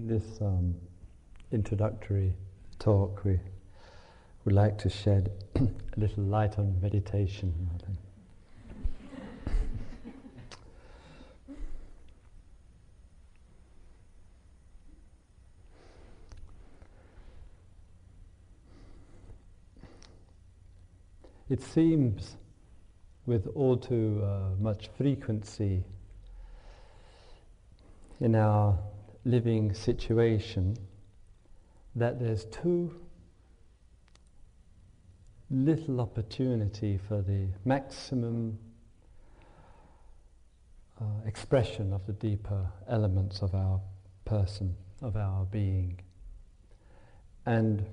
In this um, introductory talk, we would like to shed a little light on meditation. It seems with all too uh, much frequency in our living situation that there's too little opportunity for the maximum uh, expression of the deeper elements of our person, of our being. And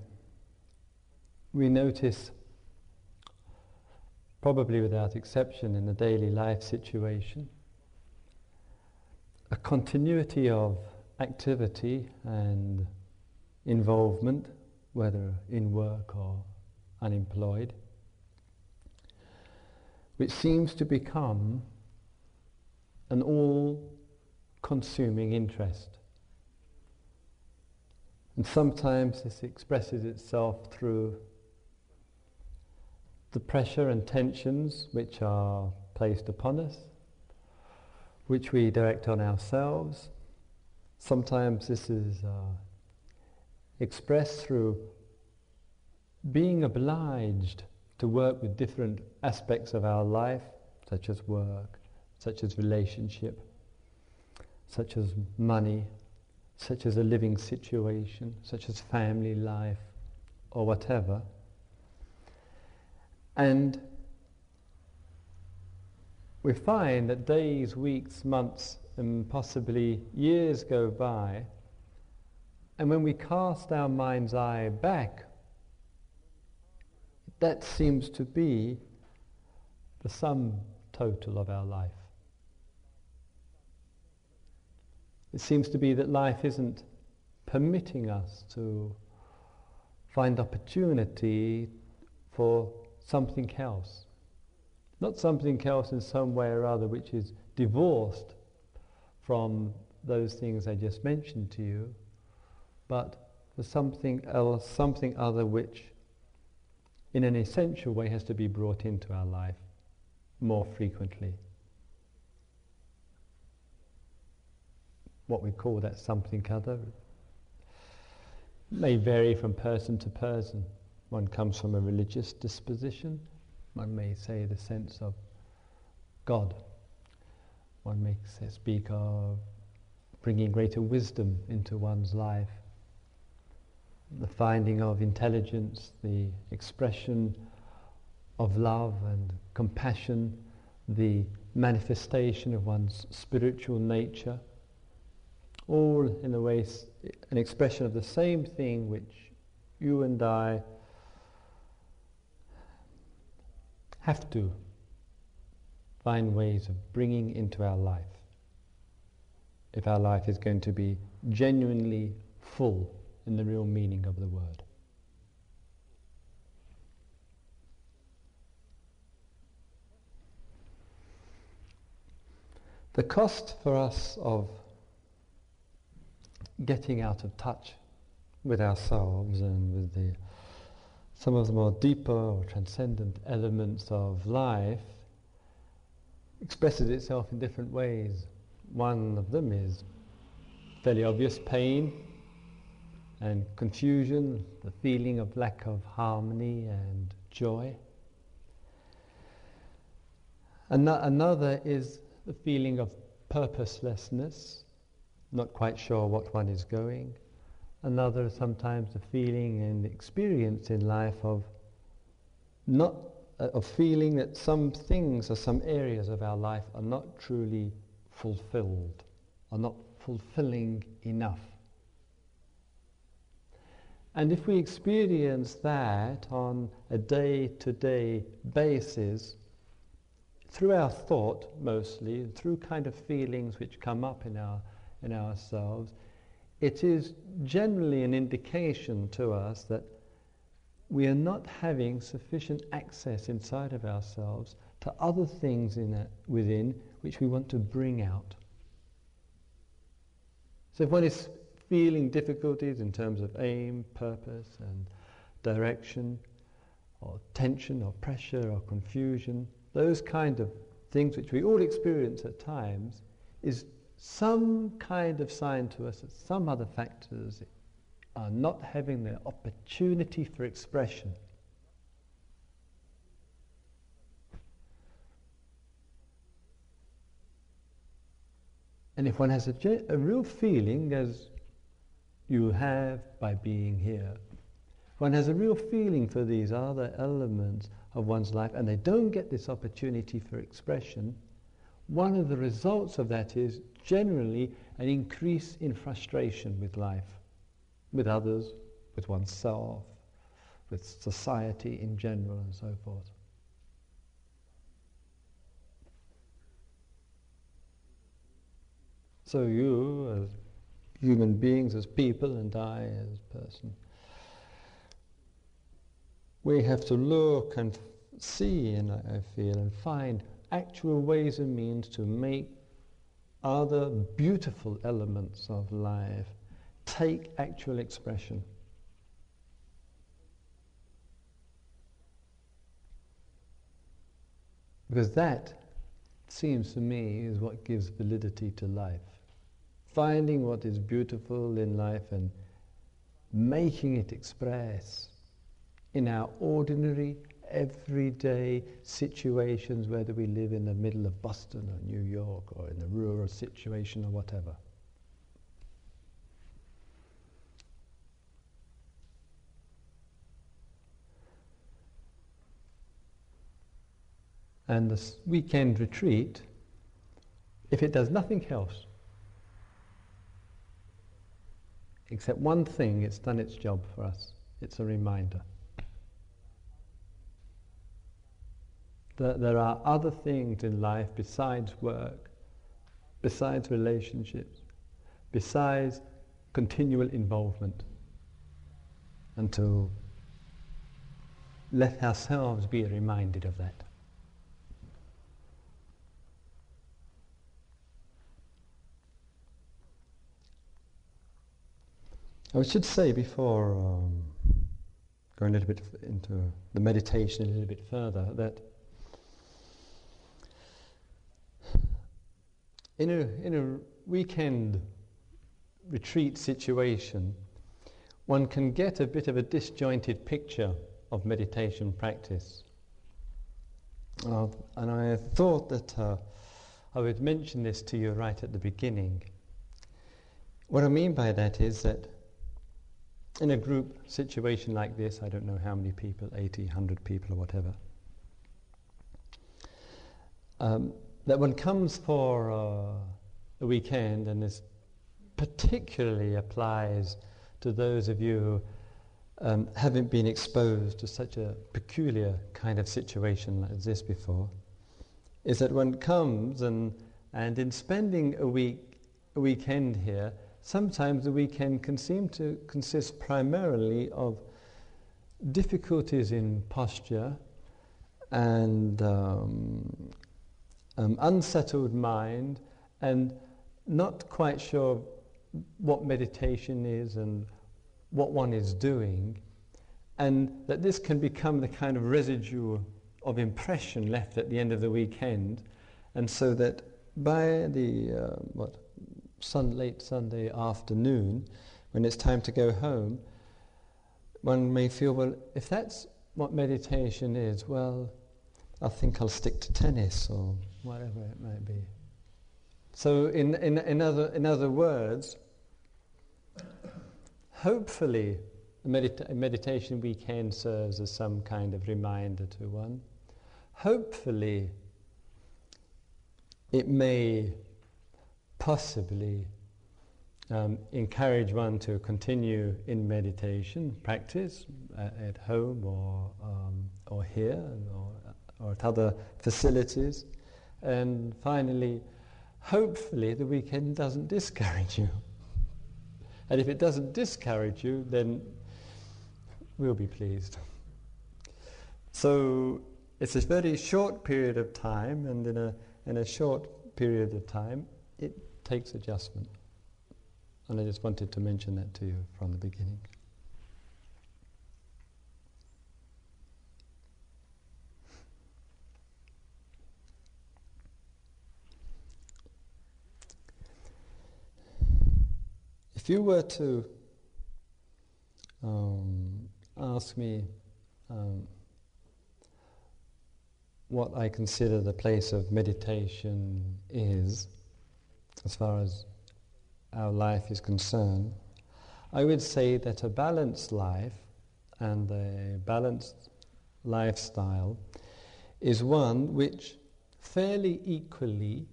we notice, probably without exception in the daily life situation, a continuity of activity and involvement, whether in work or unemployed, which seems to become an all consuming interest. And sometimes this expresses itself through the pressure and tensions which are placed upon us, which we direct on ourselves, Sometimes this is uh, expressed through being obliged to work with different aspects of our life, such as work, such as relationship, such as money, such as a living situation, such as family life, or whatever. And we find that days, weeks, months, and possibly years go by, and when we cast our mind's eye back, that seems to be the sum total of our life. It seems to be that life isn't permitting us to find opportunity for something else. Not something else in some way or other which is divorced from those things I just mentioned to you, but for something else, something other which in an essential way has to be brought into our life more frequently. What we call that something other may vary from person to person. One comes from a religious disposition, one may say the sense of God one makes it speak of bringing greater wisdom into one's life, the finding of intelligence, the expression of love and compassion, the manifestation of one's spiritual nature, all in a way an expression of the same thing which you and I have to find ways of bringing into our life if our life is going to be genuinely full in the real meaning of the word. The cost for us of getting out of touch with ourselves and with the, some of the more deeper or transcendent elements of life expresses itself in different ways. One of them is fairly obvious pain and confusion, the feeling of lack of harmony and joy. another is the feeling of purposelessness, not quite sure what one is going. Another, is sometimes, the feeling and experience in life of not of feeling that some things or some areas of our life are not truly fulfilled, are not fulfilling enough. And if we experience that on a day to day basis, through our thought mostly, and through kind of feelings which come up in, our, in ourselves, it is generally an indication to us that we are not having sufficient access inside of ourselves to other things in it, within which we want to bring out. So if one is feeling difficulties in terms of aim, purpose, and direction, or tension, or pressure, or confusion, those kind of things which we all experience at times, is some kind of sign to us that some other factors are not having the opportunity for expression. And if one has a, a real feeling, as you have by being here, one has a real feeling for these other elements of one's life and they don't get this opportunity for expression, one of the results of that is generally an increase in frustration with life, with others, with oneself, with society in general, and so forth. So you, as human beings, as people, and I, as person, we have to look and see, and I feel, and find actual ways and means to make other beautiful elements of life take actual expression. Because that seems to me is what gives validity to life. Finding what is beautiful in life and making it express in our ordinary everyday situations, whether we live in the middle of Boston or New York or in a rural situation or whatever. And this weekend retreat, if it does nothing else, except one thing, it's done its job for us. It's a reminder. that there are other things in life besides work, besides relationships, besides continual involvement, and to let ourselves be reminded of that. I should say before um, going a little bit into the meditation a little bit further that in a, in a weekend retreat situation, one can get a bit of a disjointed picture of meditation practice. Uh, and I thought that uh, I would mention this to you right at the beginning. What I mean by that is that in a group situation like this, I don't know how many people, 80, 100 people or whatever, um, that one comes for uh, a weekend, and this particularly applies to those of you who um, haven't been exposed to such a peculiar kind of situation like this before, is that one comes and, and in spending a week, a weekend here, sometimes the weekend can seem to consist primarily of difficulties in posture and um, um, unsettled mind, and not quite sure what meditation is and what one is doing, and that this can become the kind of residue of impression left at the end of the weekend, and so that by the uh, what sun, late Sunday afternoon, when it's time to go home, one may feel, well, if that's what meditation is, well, I think I'll stick to tennis or whatever it might be. So, in, in, in, other, in other words, hopefully, medita- meditation weekend serves as some kind of reminder to one. Hopefully, it may possibly um, encourage one to continue in meditation practice uh, at home or, um, or here or or at other facilities. And finally, hopefully the weekend doesn't discourage you. And if it doesn't discourage you, then we'll be pleased. So it's a very short period of time, and in a, in a short period of time, takes adjustment. And I just wanted to mention that to you from the beginning. If you were to um, ask me um, what I consider the place of meditation is, as far as our life is concerned, I would say that a balanced life and a balanced lifestyle is one which fairly equally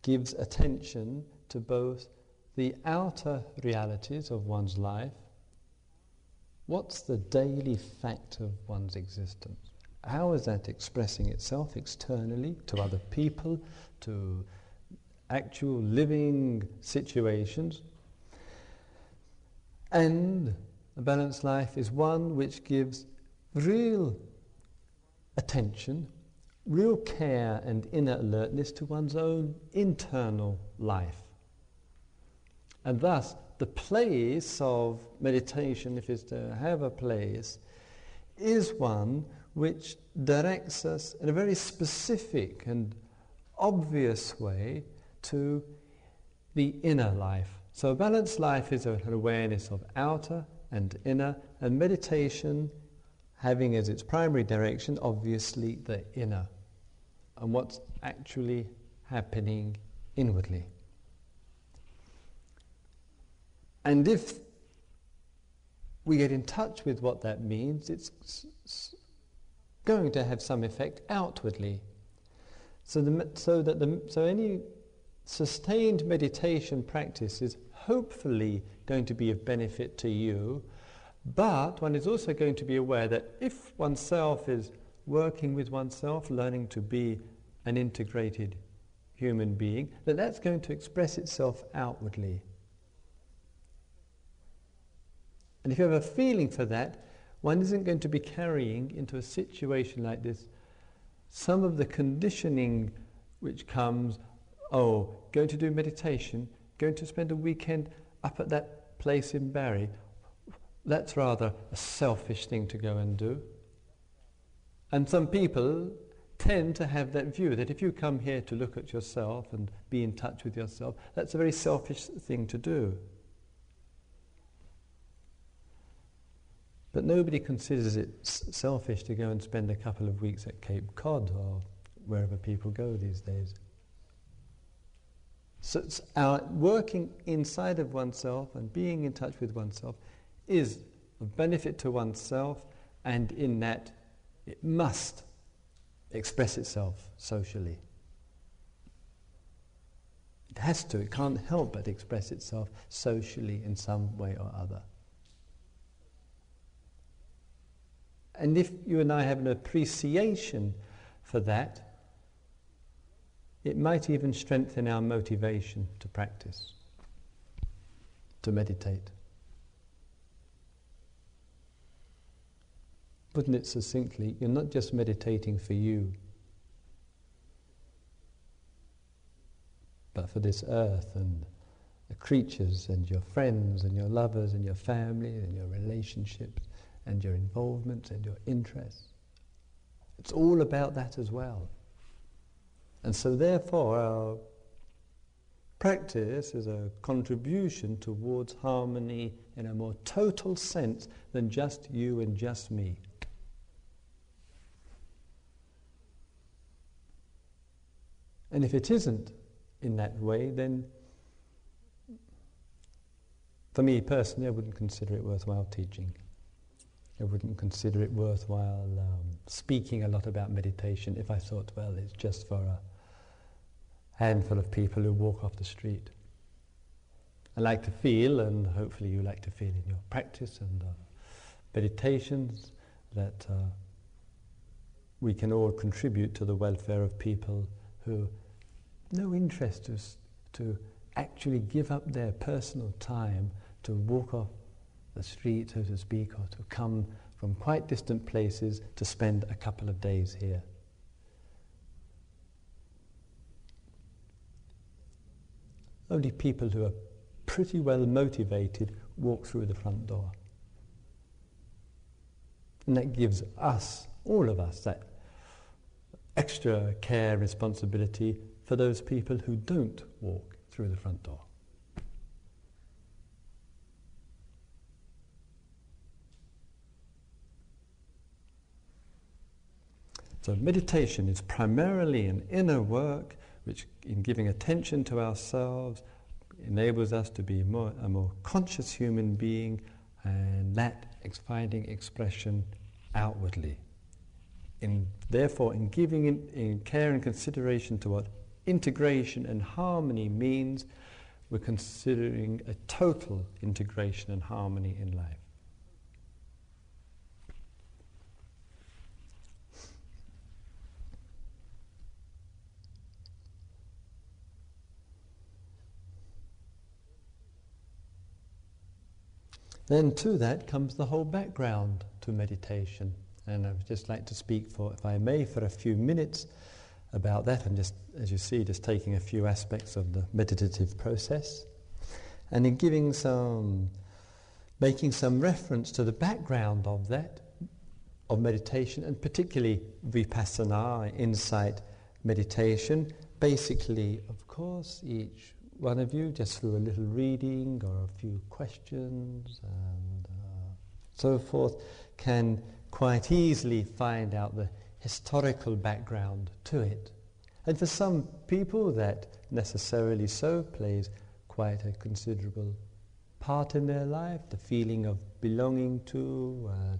gives attention to both the outer realities of one's life. What's the daily fact of one's existence? How is that expressing itself externally to other people, to actual living situations? And a balanced life is one which gives real attention, real care and inner alertness to one's own internal life. And thus, the place of meditation, if it's to have a place, is one which directs us in a very specific and obvious way to the inner life. So a balanced life is an awareness of outer and inner, and meditation having as its primary direction, obviously, the inner, and what's actually happening inwardly. And if we get in touch with what that means, it's going to have some effect outwardly. So, the, so that the, so any sustained meditation practice is hopefully going to be of benefit to you, but one is also going to be aware that if oneself is working with oneself, learning to be an integrated human being, that that's going to express itself outwardly. And if you have a feeling for that, one isn't going to be carrying into a situation like this some of the conditioning which comes, oh, going to do meditation, going to spend a weekend up at that place in Barre, that's rather a selfish thing to go and do. And some people tend to have that view that if you come here to look at yourself and be in touch with yourself, that's a very selfish thing to do. But nobody considers it s- selfish to go and spend a couple of weeks at Cape Cod or wherever people go these days. So our working inside of oneself and being in touch with oneself is of benefit to oneself, and in that it must express itself socially. It has to, it can't help but express itself socially in some way or other. And if you and I have an appreciation for that, it might even strengthen our motivation to practice, to meditate. Putting it succinctly, you're not just meditating for you, but for this earth and the creatures and your friends and your lovers and your family and your relationships and your involvement and your interests. It's all about that as well. And so, therefore, our practice is a contribution towards harmony in a more total sense than just you and just me. And if it isn't in that way, then for me personally, I wouldn't consider it worthwhile teaching. I wouldn't consider it worthwhile um, speaking a lot about meditation if I thought, well, it's just for a handful of people who walk off the street. I like to feel, and hopefully you like to feel in your practice and uh, meditations, that uh, we can all contribute to the welfare of people who no interest to, to actually give up their personal time to walk off the street, so to speak, or to come from quite distant places to spend a couple of days here. Only people who are pretty well motivated walk through the front door. And that gives us, all of us, that extra care, responsibility for those people who don't walk through the front door. So, meditation is primarily an inner work which, in giving attention to ourselves, enables us to be more, a more conscious human being and that finding expression outwardly. In, therefore, in giving in, in care and consideration to what integration and harmony means, we're considering a total integration and harmony in life. Then to that comes the whole background to meditation. And I would just like to speak for, if I may, for a few minutes about that and just, as you see, just taking a few aspects of the meditative process. And in giving some, making some reference to the background of that, of meditation, and particularly vipassana, insight meditation. Basically, of course, each one of you, just through a little reading or a few questions and uh, so forth, can quite easily find out the historical background to it. And for some people, that necessarily so plays quite a considerable part in their life, the feeling of belonging to, uh,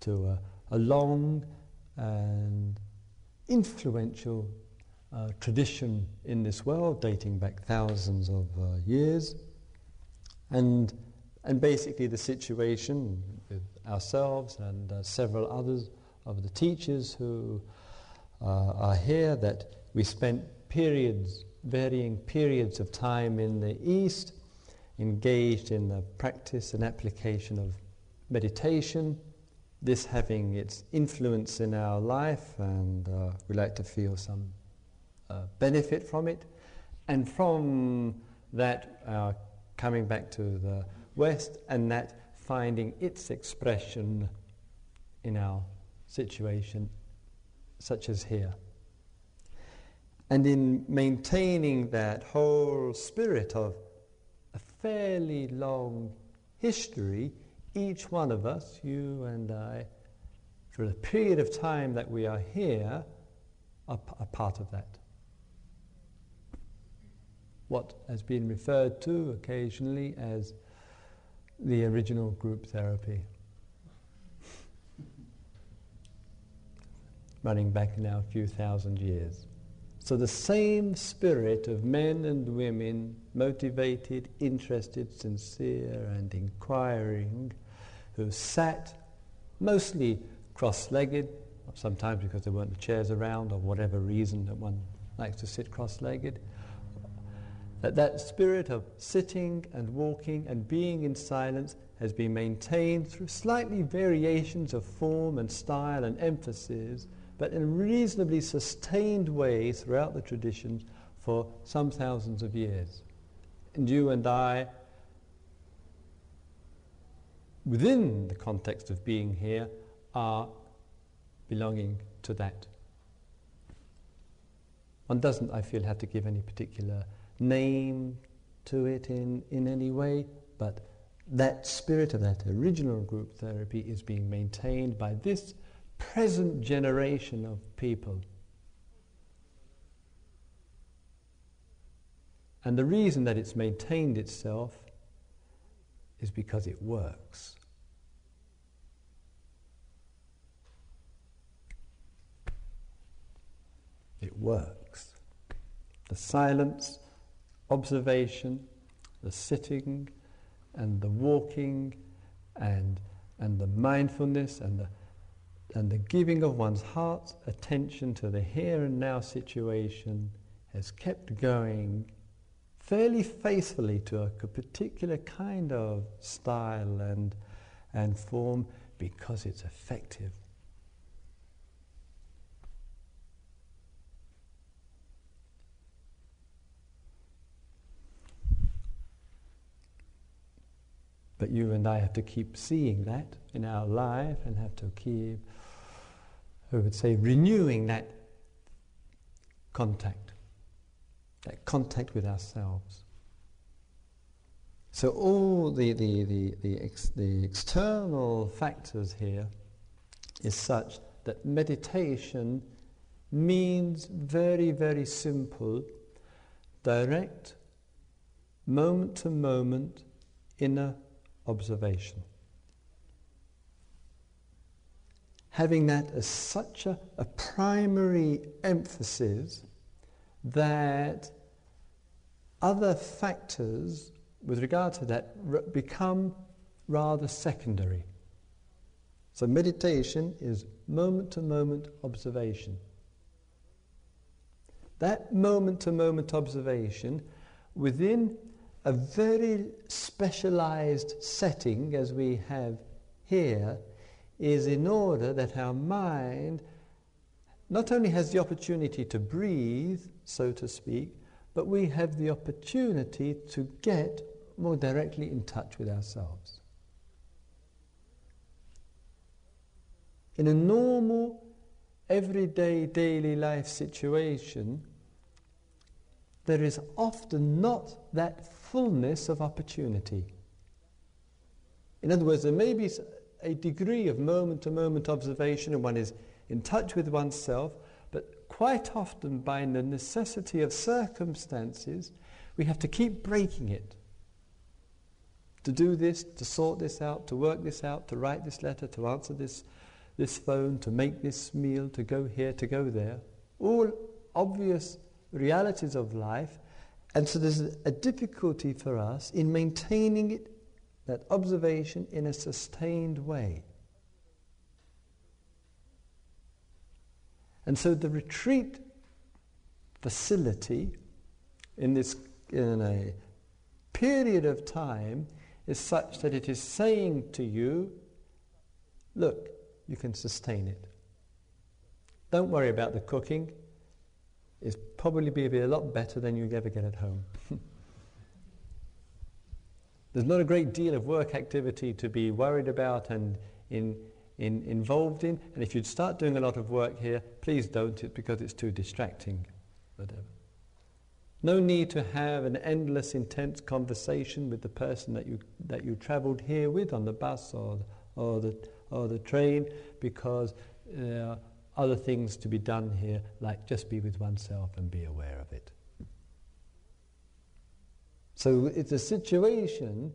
to a, a long and influential uh, tradition in this world dating back thousands of uh, years. And, and basically, the situation with ourselves and uh, several others of the teachers who uh, are here that we spent periods, varying periods of time in the East, engaged in the practice and application of meditation, this having its influence in our life, and uh, we like to feel some uh, benefit from it. And from that, uh, coming back to the West, and that finding its expression in our situation, such as here. And in maintaining that whole spirit of a fairly long history, each one of us, you and I, for the period of time that we are here, are, p- are part of that what has been referred to occasionally as the original group therapy. Running back now a few thousand years. So the same spirit of men and women, motivated, interested, sincere, and inquiring, who sat mostly cross legged, sometimes because there weren't the chairs around, or whatever reason that one likes to sit cross legged that that spirit of sitting and walking and being in silence has been maintained through slightly variations of form and style and emphasis, but in a reasonably sustained way throughout the traditions for some thousands of years. And you and I, within the context of being here, are belonging to that. One doesn't, I feel, have to give any particular name to it in, in any way, but that spirit of that original group therapy is being maintained by this present generation of people. And the reason that it's maintained itself is because it works. It works. The silence observation, the sitting, and the walking, and, and the mindfulness, and the, and the giving of one's heart's attention to the here and now situation has kept going fairly faithfully to a particular kind of style and, and form because it's effective. But you and I have to keep seeing that in our life and have to keep, I would say, renewing that contact, that contact with ourselves. So all the, the, the, the, ex, the external factors here is such that meditation means very, very simple, direct, moment to moment, inner observation. Having that as such a, a primary emphasis that other factors with regard to that r- become rather secondary. So meditation is moment to moment observation. That moment to moment observation within a very specialized setting as we have here is in order that our mind not only has the opportunity to breathe, so to speak, but we have the opportunity to get more directly in touch with ourselves. In a normal, everyday, daily life situation, there is often not that fullness of opportunity. In other words, there may be a degree of moment to moment observation and one is in touch with oneself, but quite often by the necessity of circumstances, we have to keep breaking it. To do this, to sort this out, to work this out, to write this letter, to answer this, this phone, to make this meal, to go here, to go there. All obvious realities of life. And so there's a difficulty for us in maintaining it, that observation, in a sustained way. And so the retreat facility in this in a period of time is such that it is saying to you, look, you can sustain it. Don't worry about the cooking. It's probably be a lot better than you ever get at home. There's not a great deal of work activity to be worried about and in, in, involved in. And if you'd start doing a lot of work here, please don't it because it's too distracting. Whatever. No need to have an endless, intense conversation with the person that you, that you travelled here with on the bus or, or, the, or the train because are other things to be done here, like just be with oneself and be aware of it. So a situation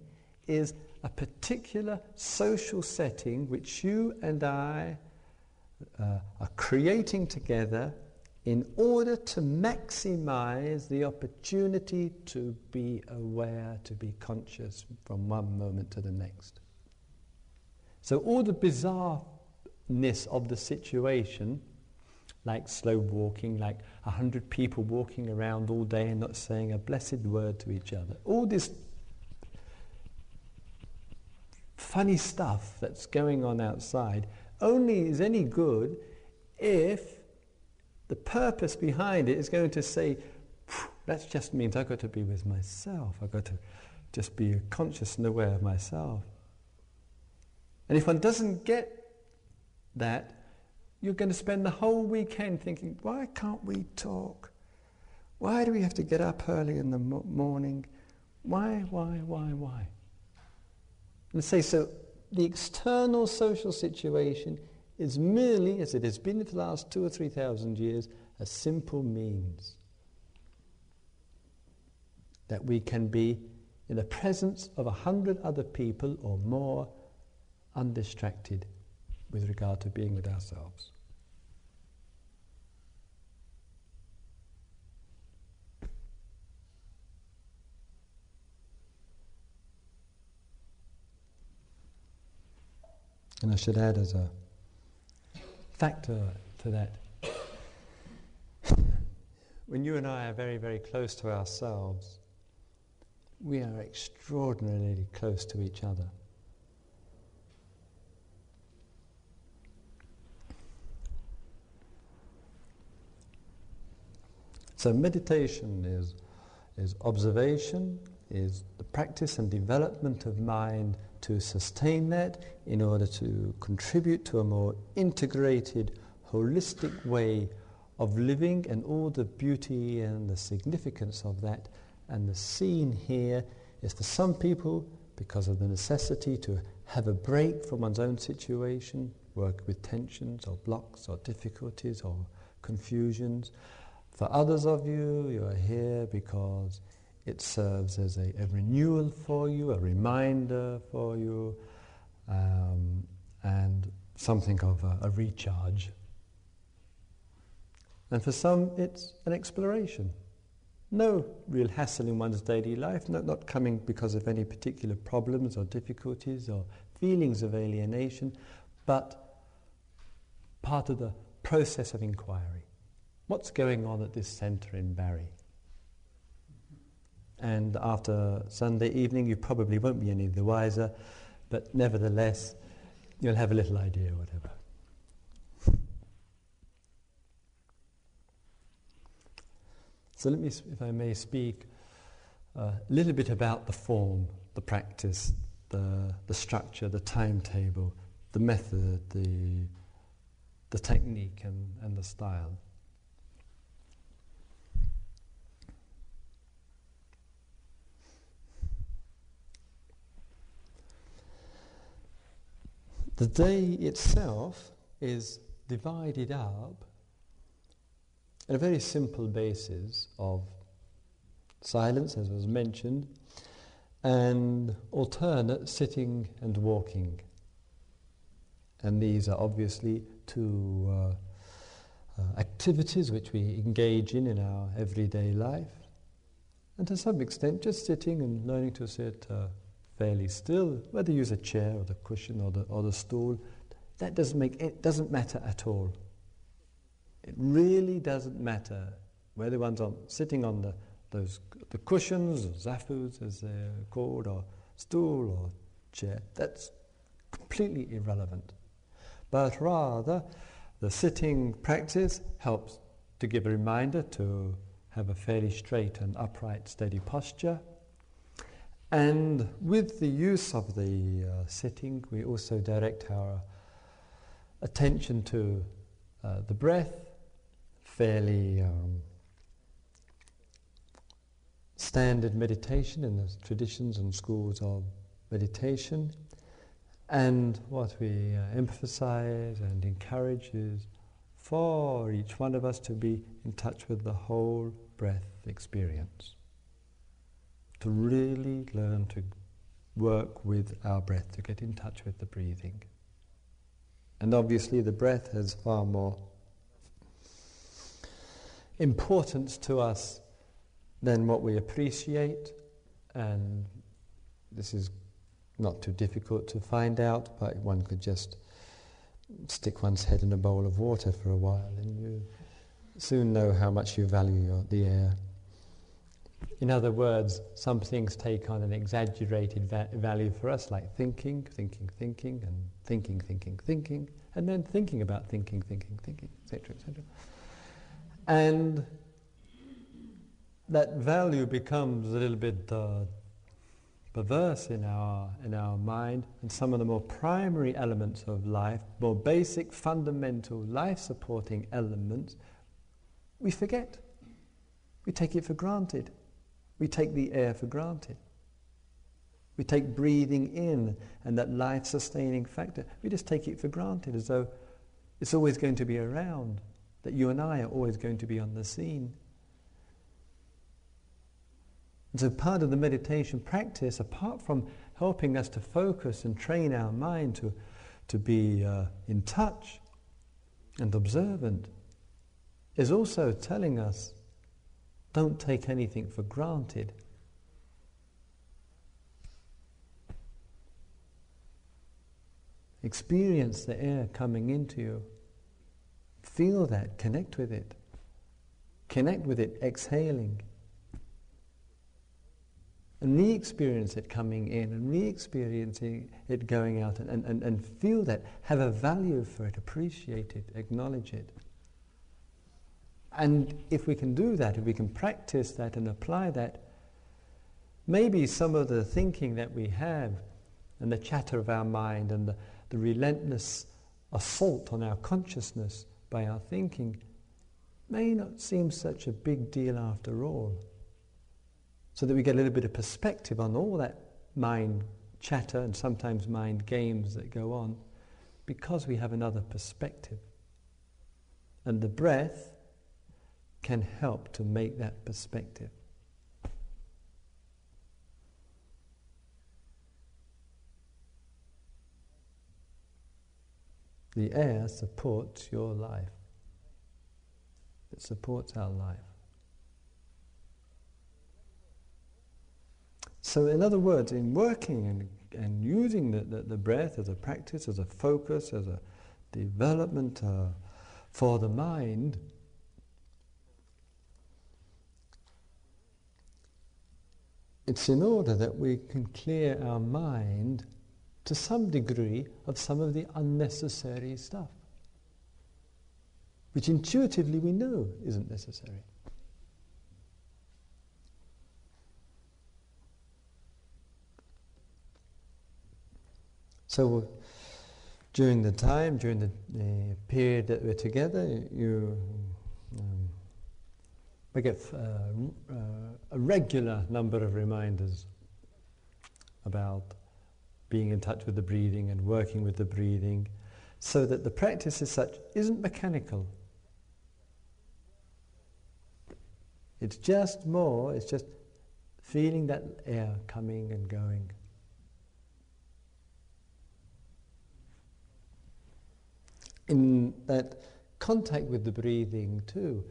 is a particular social setting which you and I uh, are creating together in order to maximize the opportunity to be aware, to be conscious from one moment to the next. So, all the bizarreness of the situation, like slow walking, like a hundred people walking around all day and not saying a blessed word to each other, all this funny stuff that's going on outside only is any good if the purpose behind it is going to say, that just means I've got to be with myself. I've got to just be conscious and aware of myself. And if one doesn't get that, you're going to spend the whole weekend thinking, why can't we talk? Why do we have to get up early in the mo- morning? Why, why, why, why? And say, so the external social situation is merely, as it has been for the last two or three thousand years, a simple means that we can be in the presence of a hundred other people or more undistracted with regard to being with ourselves. And I should add as a factor to that. when you and I are very, very close to ourselves, we are extraordinarily close to each other. So meditation is, is observation, is the practice and development of mind to sustain that, in order to contribute to a more integrated, holistic way of living and all the beauty and the significance of that. And the scene here is for some people, because of the necessity to have a break from one's own situation, work with tensions or blocks or difficulties or confusions. For others of you, you are here because it serves as a, a renewal for you, a reminder for you, um, and something of a, a recharge. And for some, it's an exploration. No real hassle in one's daily life, not, not coming because of any particular problems or difficulties or feelings of alienation, but part of the process of inquiry. What's going on at this centre in Barre? And after Sunday evening, you probably won't be any the wiser, but nevertheless, you'll have a little idea, whatever. So let me, if I may speak, a little bit about the form, the practice, the, the structure, the timetable, the method, the, the technique and, and the style. The day itself is divided up on a very simple basis of silence, as was mentioned, and alternate sitting and walking. And these are obviously two uh, uh, activities which we engage in in our everyday life. And to some extent, just sitting and learning to sit uh, fairly still, whether you use a chair or the cushion or the, or the stool, that doesn't make it doesn't matter at all. It really doesn't matter whether one's on, sitting on the, those, the cushions, or zafus as they're called, or stool or chair. That's completely irrelevant. But rather, the sitting practice helps to give a reminder to have a fairly straight and upright, steady posture. And with the use of the uh, sitting, we also direct our attention to uh, the breath fairly um, standard meditation in the traditions and schools of meditation. And what we uh, emphasize and encourage is for each one of us to be in touch with the whole breath experience. To really learn to work with our breath, to get in touch with the breathing. And obviously, the breath has far more importance to us than what we appreciate, and this is not too difficult to find out, but one could just stick one's head in a bowl of water for a while and you soon know how much you value your, the air. In other words, some things take on an exaggerated va- value for us, like thinking, thinking, thinking, and thinking, thinking, thinking, and then thinking about thinking, thinking, thinking, etc., etc. And that value becomes a little bit uh, perverse in our, in our mind, and some of the more primary elements of life, more basic, fundamental, life supporting elements, we forget. We take it for granted. We take the air for granted. We take breathing in and that life sustaining factor, we just take it for granted as though it's always going to be around that you and I are always going to be on the scene. And so, part of the meditation practice, apart from helping us to focus and train our mind to, to be uh, in touch and observant, is also telling us don't take anything for granted. Experience the air coming into you. Feel that, connect with it. Connect with it, exhaling. And re experience it coming in and re experiencing it going out and, and, and feel that, have a value for it, appreciate it, acknowledge it. And if we can do that, if we can practice that and apply that, maybe some of the thinking that we have and the chatter of our mind and the, the relentless assault on our consciousness by our thinking may not seem such a big deal after all. So that we get a little bit of perspective on all that mind chatter and sometimes mind games that go on because we have another perspective. And the breath can help to make that perspective. The air supports your life. It supports our life. So, in other words, in working and, and using the, the, the breath as a practice, as a focus, as a development uh, for the mind, it's in order that we can clear our mind to some degree of some of the unnecessary stuff, which intuitively we know isn't necessary. So during the time, during the, the period that we're together, you um, we get uh, uh, a regular number of reminders about being in touch with the breathing and working with the breathing, so that the practice as such isn't mechanical. It's just more, it's just feeling that air coming and going. In that contact with the breathing, too,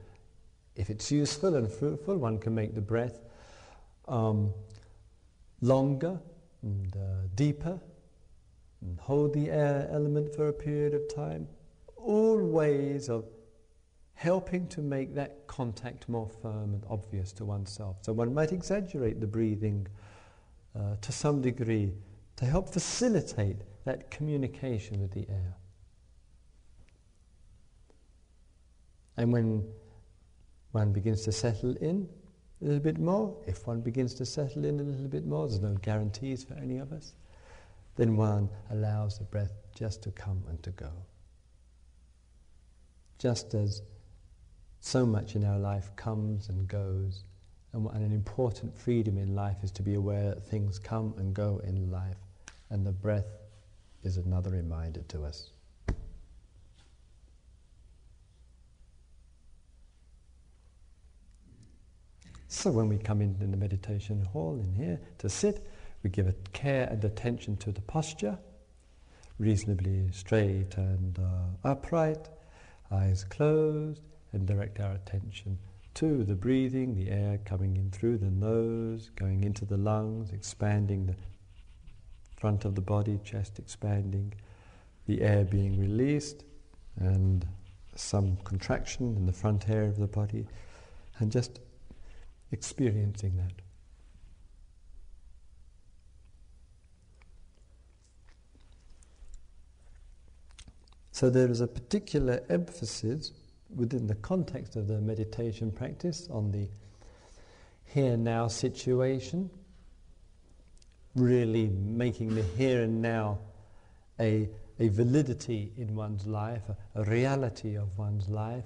if it's useful and fruitful, one can make the breath um, longer and uh, deeper and hold the air element for a period of time. All ways of helping to make that contact more firm and obvious to oneself. So one might exaggerate the breathing uh, to some degree to help facilitate that communication with the air. And when one begins to settle in a little bit more, if one begins to settle in a little bit more, there's no guarantees for any of us, then one allows the breath just to come and to go. Just as so much in our life comes and goes, and, and an important freedom in life is to be aware that things come and go in life, and the breath is another reminder to us. So when we come in, in the meditation hall in here to sit, we give a care and attention to the posture, reasonably straight and uh, upright, eyes closed, and direct our attention to the breathing, the air coming in through the nose, going into the lungs, expanding the front of the body, chest expanding, the air being released, and some contraction in the front area of the body, and just experiencing that. So there is a particular emphasis within the context of the meditation practice on the here now situation, really making the here and now a, a validity in one's life, a, a reality of one's life,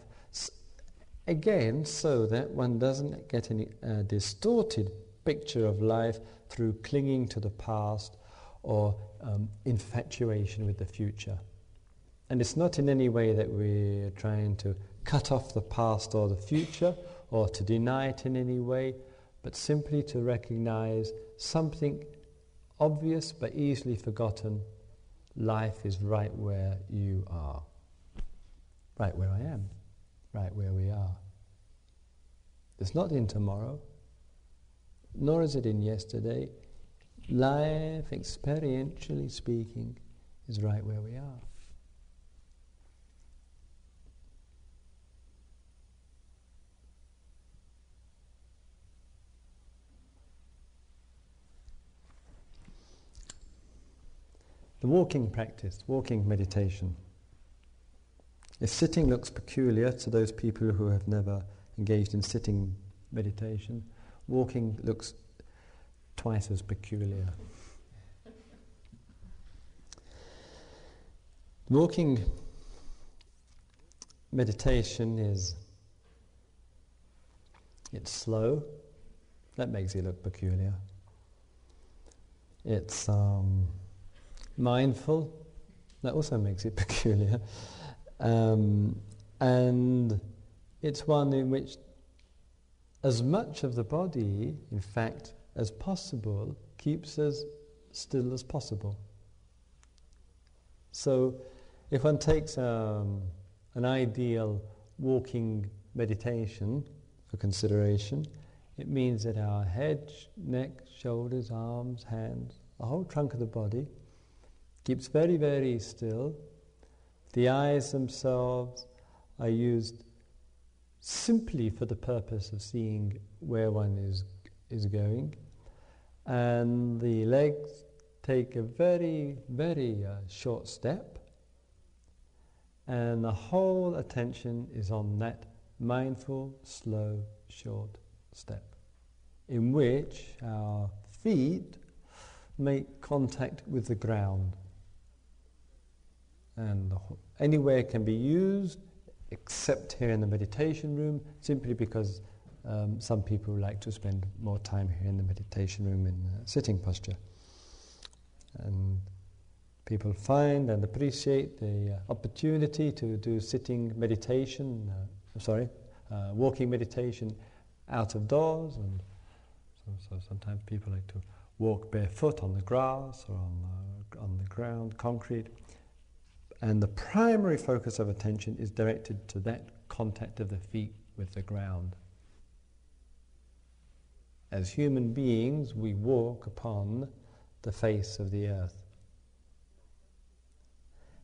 Again, so that one doesn't get any uh, distorted picture of life through clinging to the past or um, infatuation with the future. And it's not in any way that we're trying to cut off the past or the future or to deny it in any way, but simply to recognize something obvious but easily forgotten. Life is right where you are, right where I am right where we are. It's not in tomorrow, nor is it in yesterday. Life, experientially speaking, is right where we are. The walking practice, walking meditation. If sitting looks peculiar to those people who have never engaged in sitting meditation, walking looks twice as peculiar. Walking meditation is it's slow. That makes it look peculiar. It's um, mindful. That also makes it peculiar. Um, and it's one in which as much of the body, in fact, as possible, keeps as still as possible. So, if one takes um, an ideal walking meditation for consideration, it means that our head, neck, shoulders, arms, hands, the whole trunk of the body keeps very, very still. The eyes themselves are used simply for the purpose of seeing where one is, is going. And the legs take a very, very uh, short step. And the whole attention is on that mindful, slow, short step, in which our feet make contact with the ground. And anywhere can be used except here in the meditation room, simply because um, some people like to spend more time here in the meditation room in uh, sitting posture. And people find and appreciate the uh, opportunity to do sitting meditation, uh, sorry, uh, walking meditation out of doors. And so, so, sometimes people like to walk barefoot on the grass or on, on the ground, concrete. And the primary focus of attention is directed to that contact of the feet with the ground. As human beings, we walk upon the face of the earth.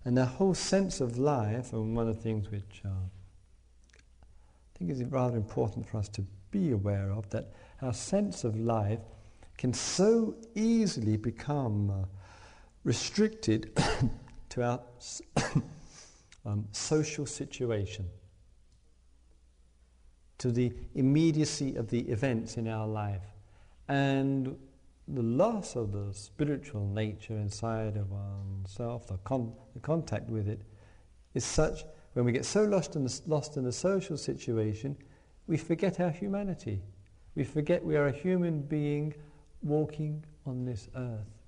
And the whole sense of life, and one of the things which uh, I think is rather important for us to be aware of, that our sense of life can so easily become uh, restricted to our um, social situation, to the immediacy of the events in our life, and the loss of the spiritual nature inside of oneself, the, con- the contact with it, is such when we get so lost in, the, lost in the social situation, we forget our humanity. We forget we are a human being walking on this earth.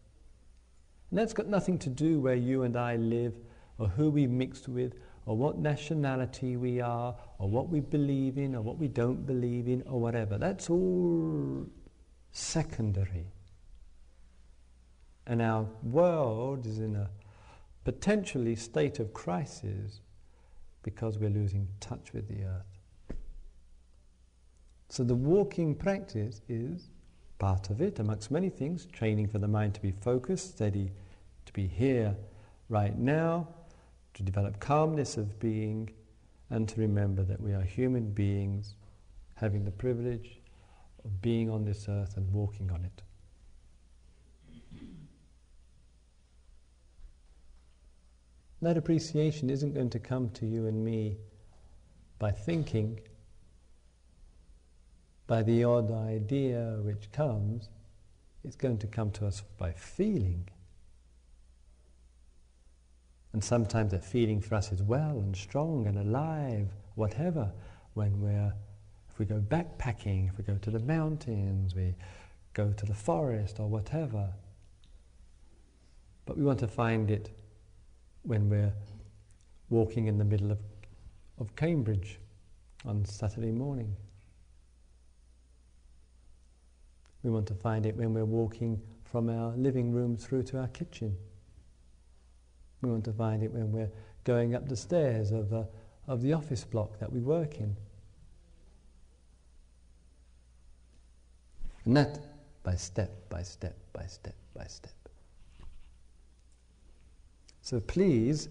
And that's got nothing to do where you and I live, or who we mixed with, or what nationality we are, or what we believe in, or what we don't believe in, or whatever. That's all secondary. And our world is in a potentially state of crisis because we're losing touch with the earth. So the walking practice is part of it, amongst many things, training for the mind to be focused, steady, to be here right now, to develop calmness of being, and to remember that we are human beings having the privilege of being on this earth and walking on it. That appreciation isn't going to come to you and me by thinking, by the odd idea which comes, it's going to come to us by feeling. And sometimes that feeling for us is well and strong and alive, whatever. When we're, if we go backpacking, if we go to the mountains, we go to the forest or whatever. But we want to find it when we're walking in the middle of, of Cambridge on Saturday morning. We want to find it when we're walking from our living room through to our kitchen. We want to find it when we're going up the stairs of, uh, of the office block that we work in. And that by step by step by step by step. So please,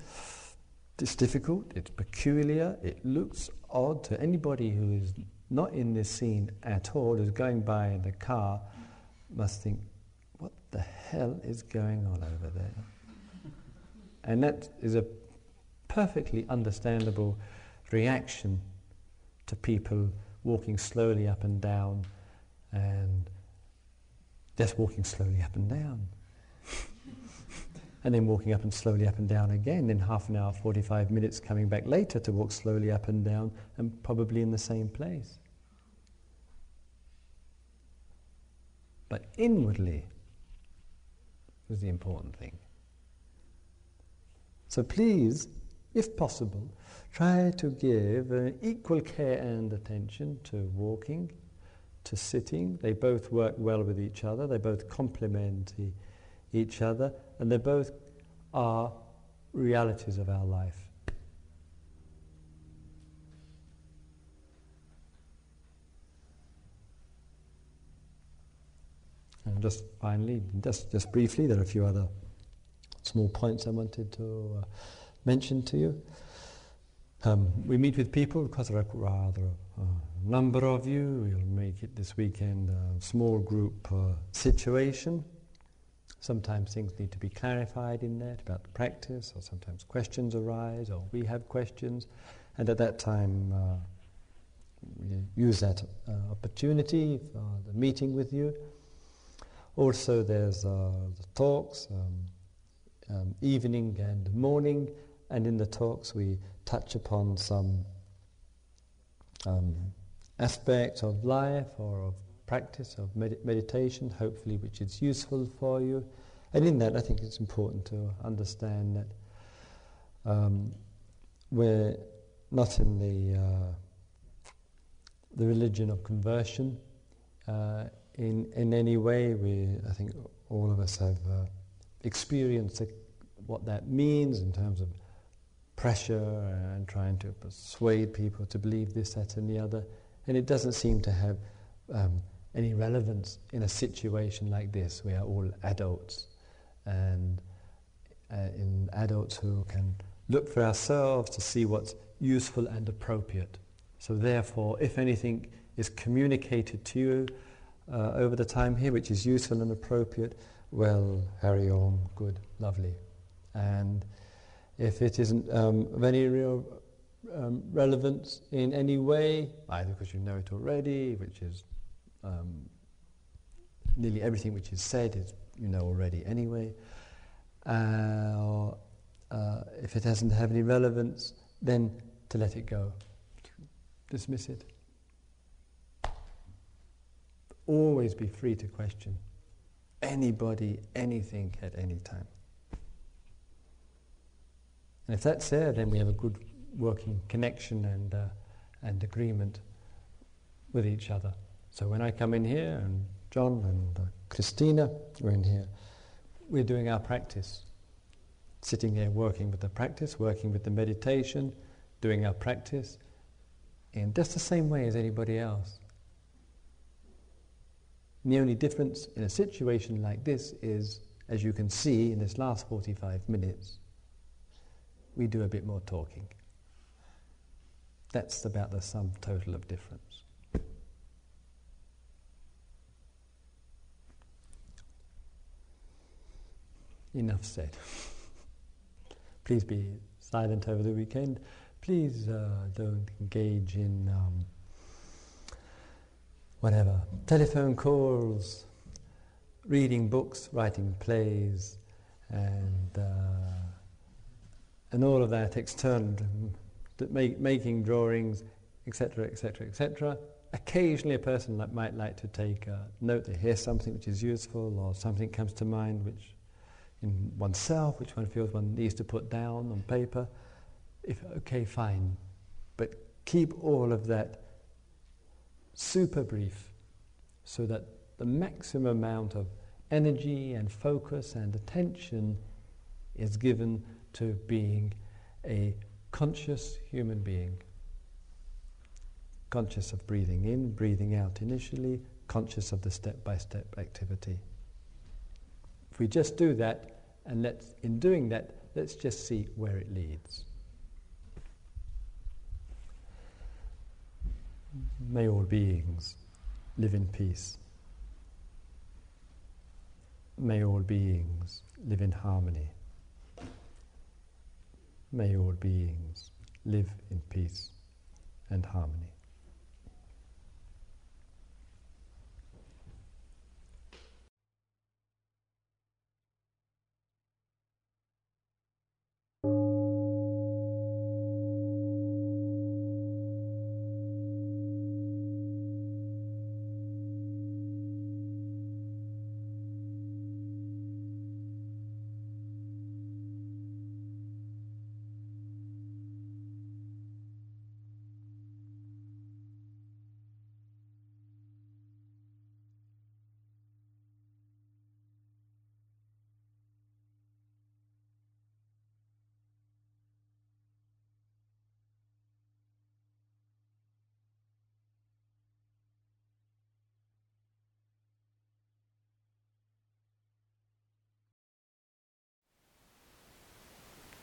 it's difficult, it's peculiar, it looks odd to anybody who is not in this scene at all, who's going by in the car, must think, what the hell is going on over there? And that is a perfectly understandable reaction to people walking slowly up and down and just walking slowly up and down. and then walking up and slowly up and down again, then half an hour, 45 minutes coming back later to walk slowly up and down and probably in the same place. But inwardly was the important thing. So please, if possible, try to give uh, equal care and attention to walking, to sitting. They both work well with each other, they both complement e- each other, and they both are realities of our life. And just finally, just, just briefly, there are a few other small points I wanted to uh, mention to you. Um, we meet with people because there are rather a number of you. We'll make it this weekend a small group uh, situation. Sometimes things need to be clarified in that about the practice, or sometimes questions arise, or we have questions, and at that time uh, we use that uh, opportunity for the meeting with you. Also, there's uh, the talks, um, um, evening and morning, and in the talks we touch upon some um, of life or of practice of med- meditation, hopefully, which is useful for you. And in that, I think it's important to understand that um, we're not in the uh, the religion of conversion. Uh, in, in any way. We, I think all of us have uh, experienced what that means in terms of pressure and trying to persuade people to believe this, that, and the other. And it doesn't seem to have um, any relevance in a situation like this. We are all adults, and uh, in adults who can look for ourselves to see what's useful and appropriate. So, therefore, if anything is communicated to you uh, over the time here, which is useful and appropriate, well, Harry on, good, lovely. And if it isn't um, of any real um, relevance in any way, either because you know it already, which is um, nearly everything which is said is you know already anyway, uh, or uh, if it doesn't have any relevance, then to let it go, dismiss it always be free to question anybody, anything at any time. And if that's there, then we have a good working connection and, uh, and agreement with each other. So when I come in here, and John and uh, Christina are in here, we're doing our practice. Sitting here working with the practice, working with the meditation, doing our practice in just the same way as anybody else. The only difference in a situation like this is, as you can see in this last 45 minutes, we do a bit more talking. That's about the sum total of difference. Enough said. Please be silent over the weekend. Please uh, don't engage in um, whatever, telephone calls, reading books, writing plays, and uh, and all of that external, make, making drawings, etc., etc., etc. Occasionally, a person might like to take a note. They hear something which is useful, or something comes to mind which, in oneself, which one feels one needs to put down on paper. If okay, fine, but keep all of that super brief so that the maximum amount of energy and focus and attention is given to being a conscious human being. Conscious of breathing in, breathing out initially, conscious of the step by step activity. If we just do that, and let's, in doing that, let's just see where it leads. May all beings live in peace. May all beings live in harmony. May all beings live in peace and harmony.